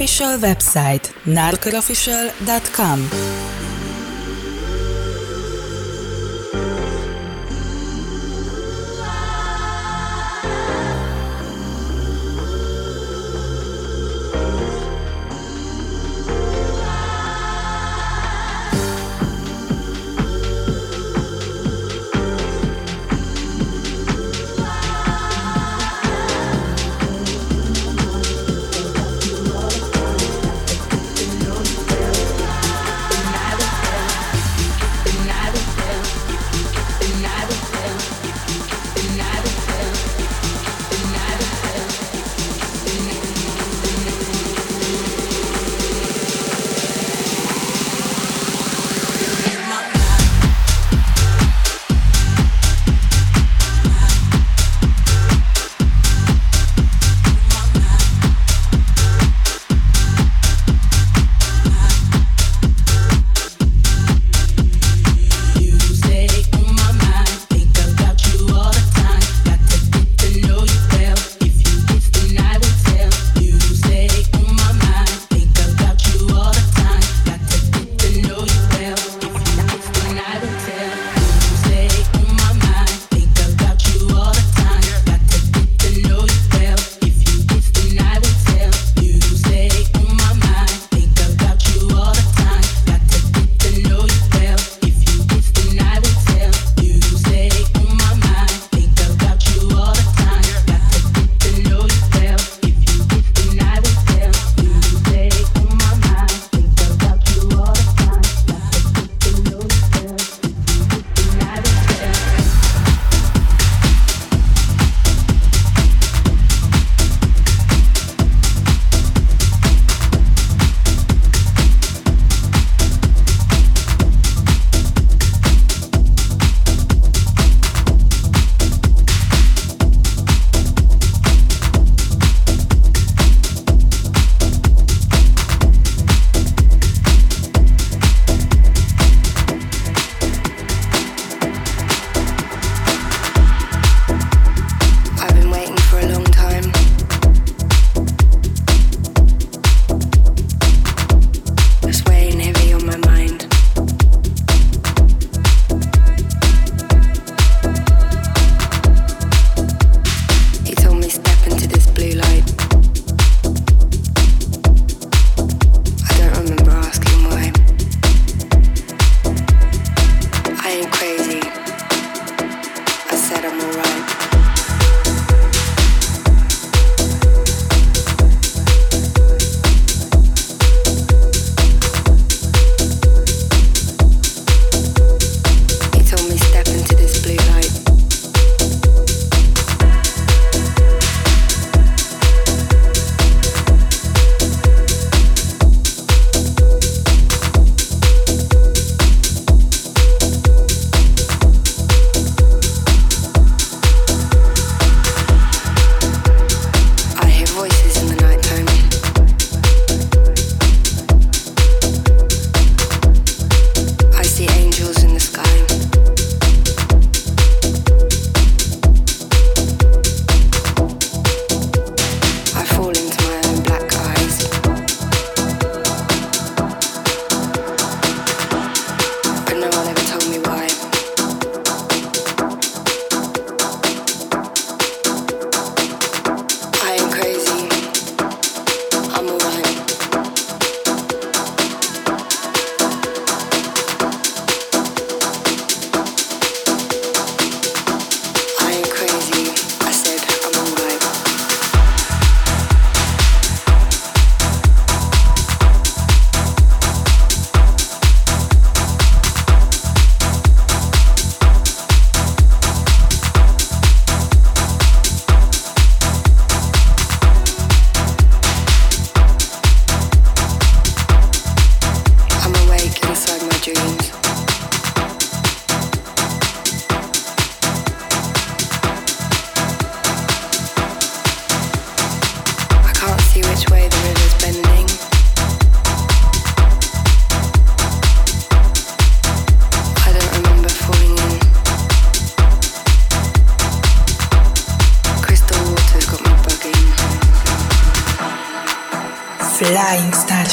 Official website norkerofficial.com.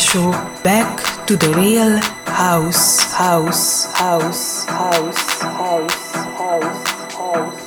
Show. Back to the real house, house, house, house, house, house, house.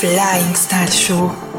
Flying Star Show.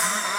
California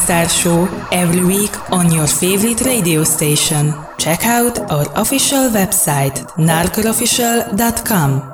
Star Show every week on your favorite radio station. Check out our official website, narcleofficial.com.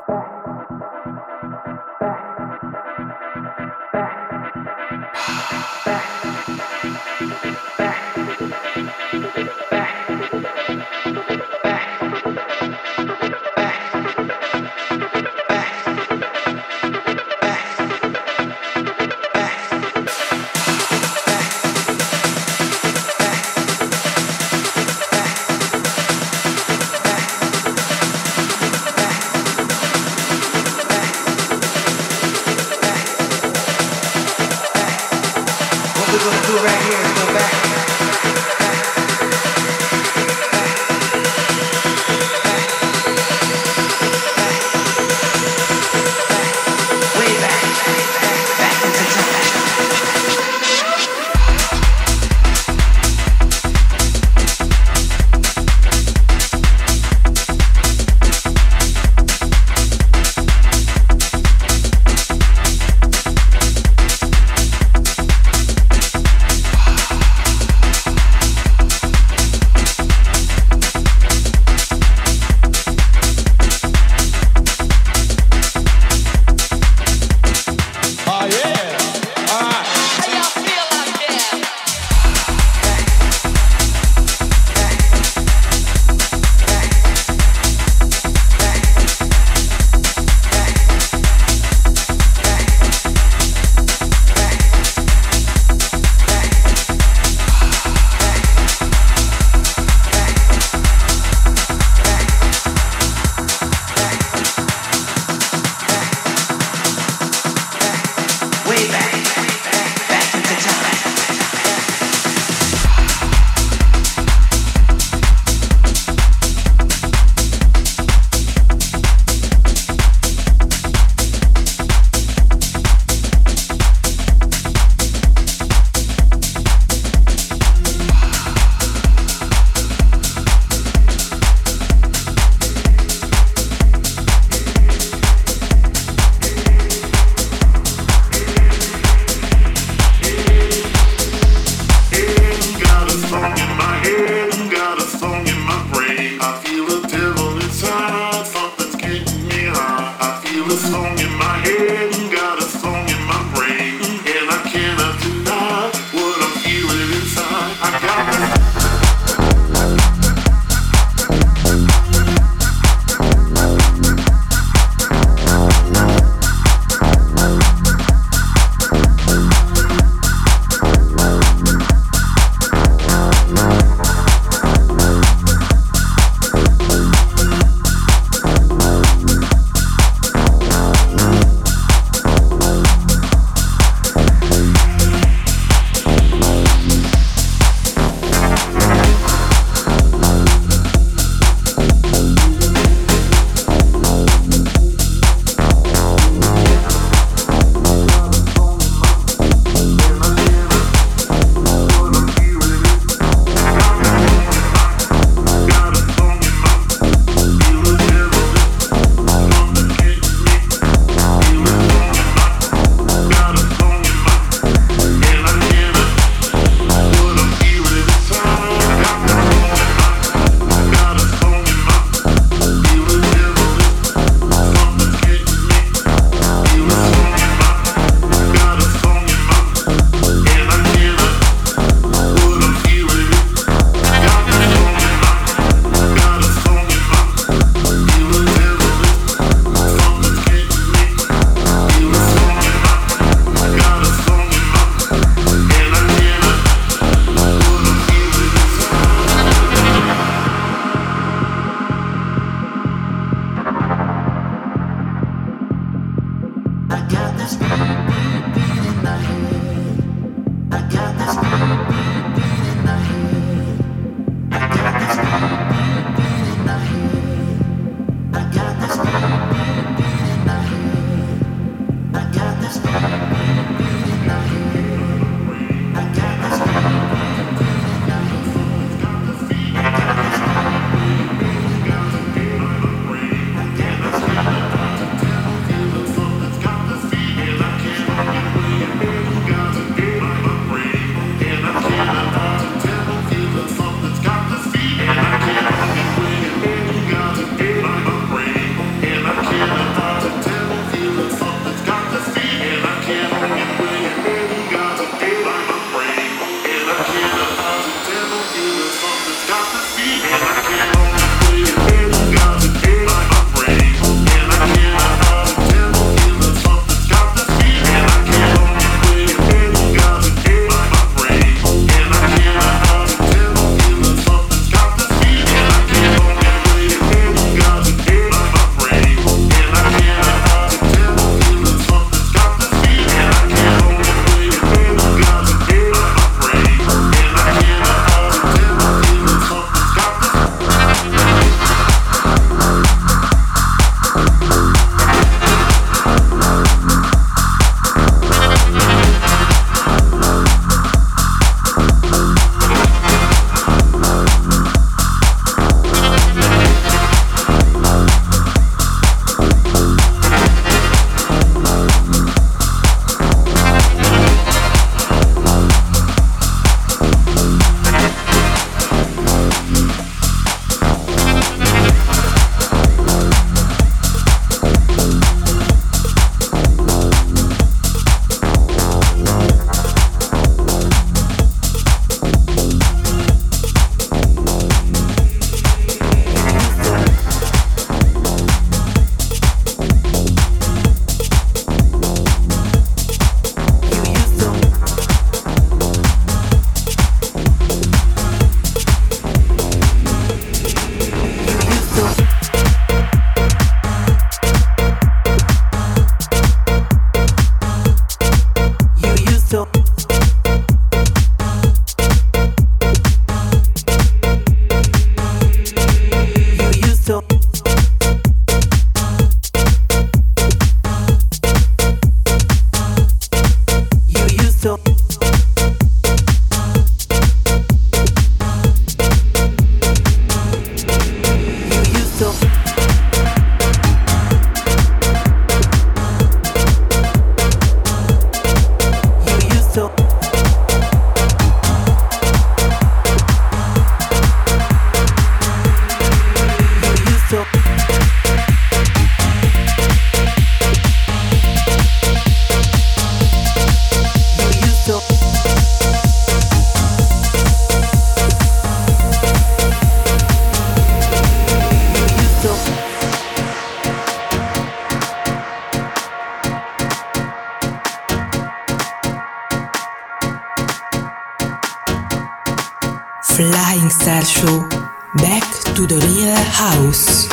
Show. Back to the real house.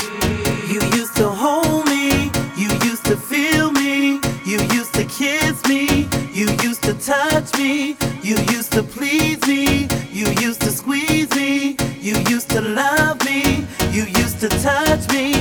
You used to hold me, you used to feel me, you used to kiss me, you used to touch me, you used to please me, you used to squeeze me, you used to love me, you used to touch me.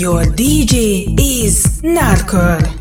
Your DJ is Norker.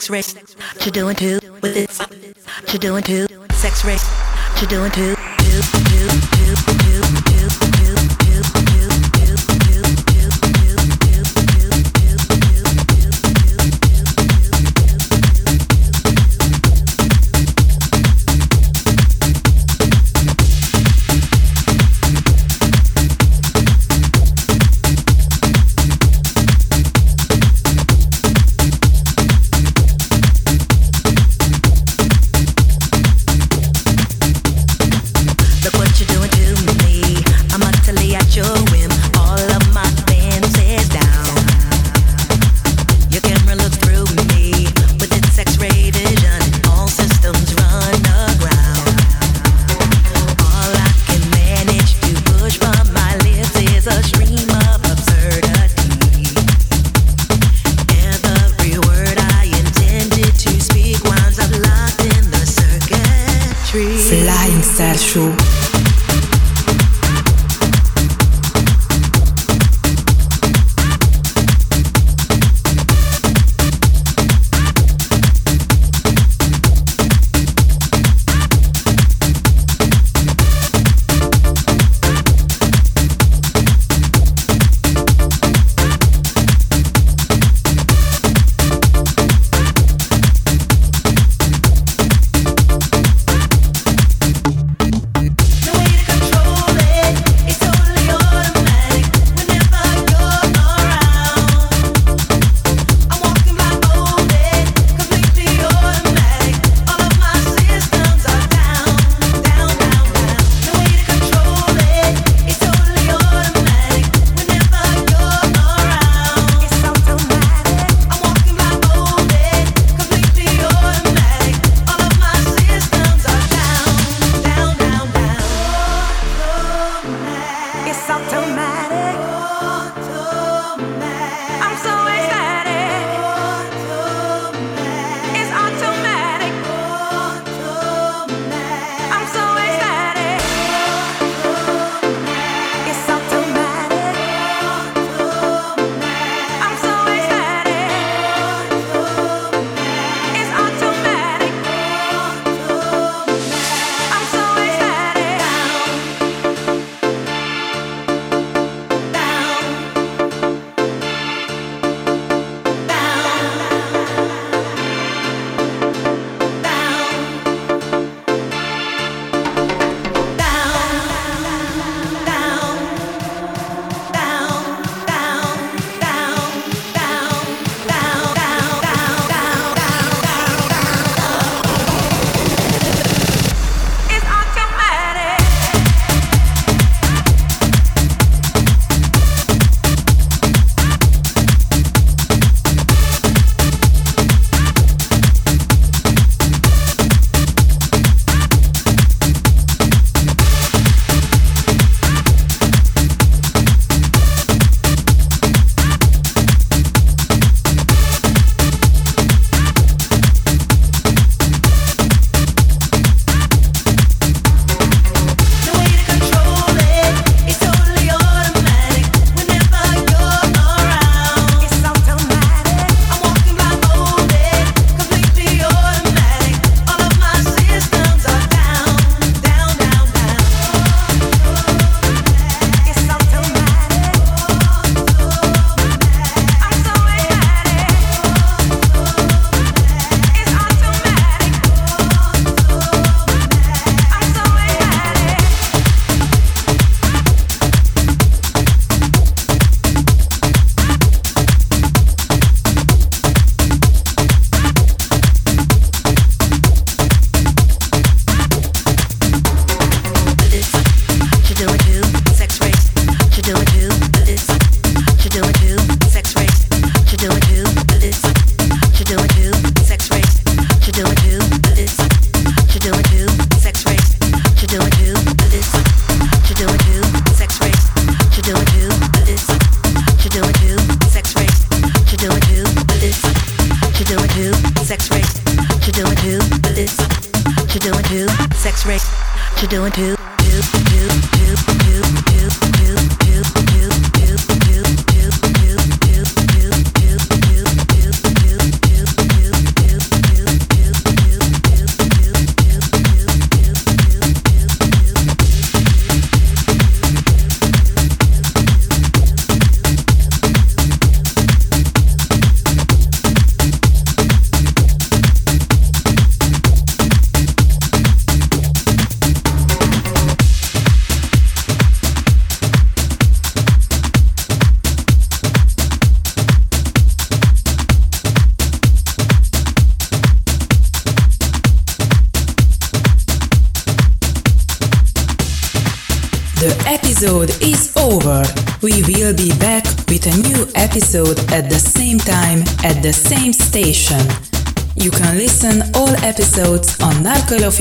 Sex race, to doing two with it, to doing two, sex race, to doing two, two, two,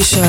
station.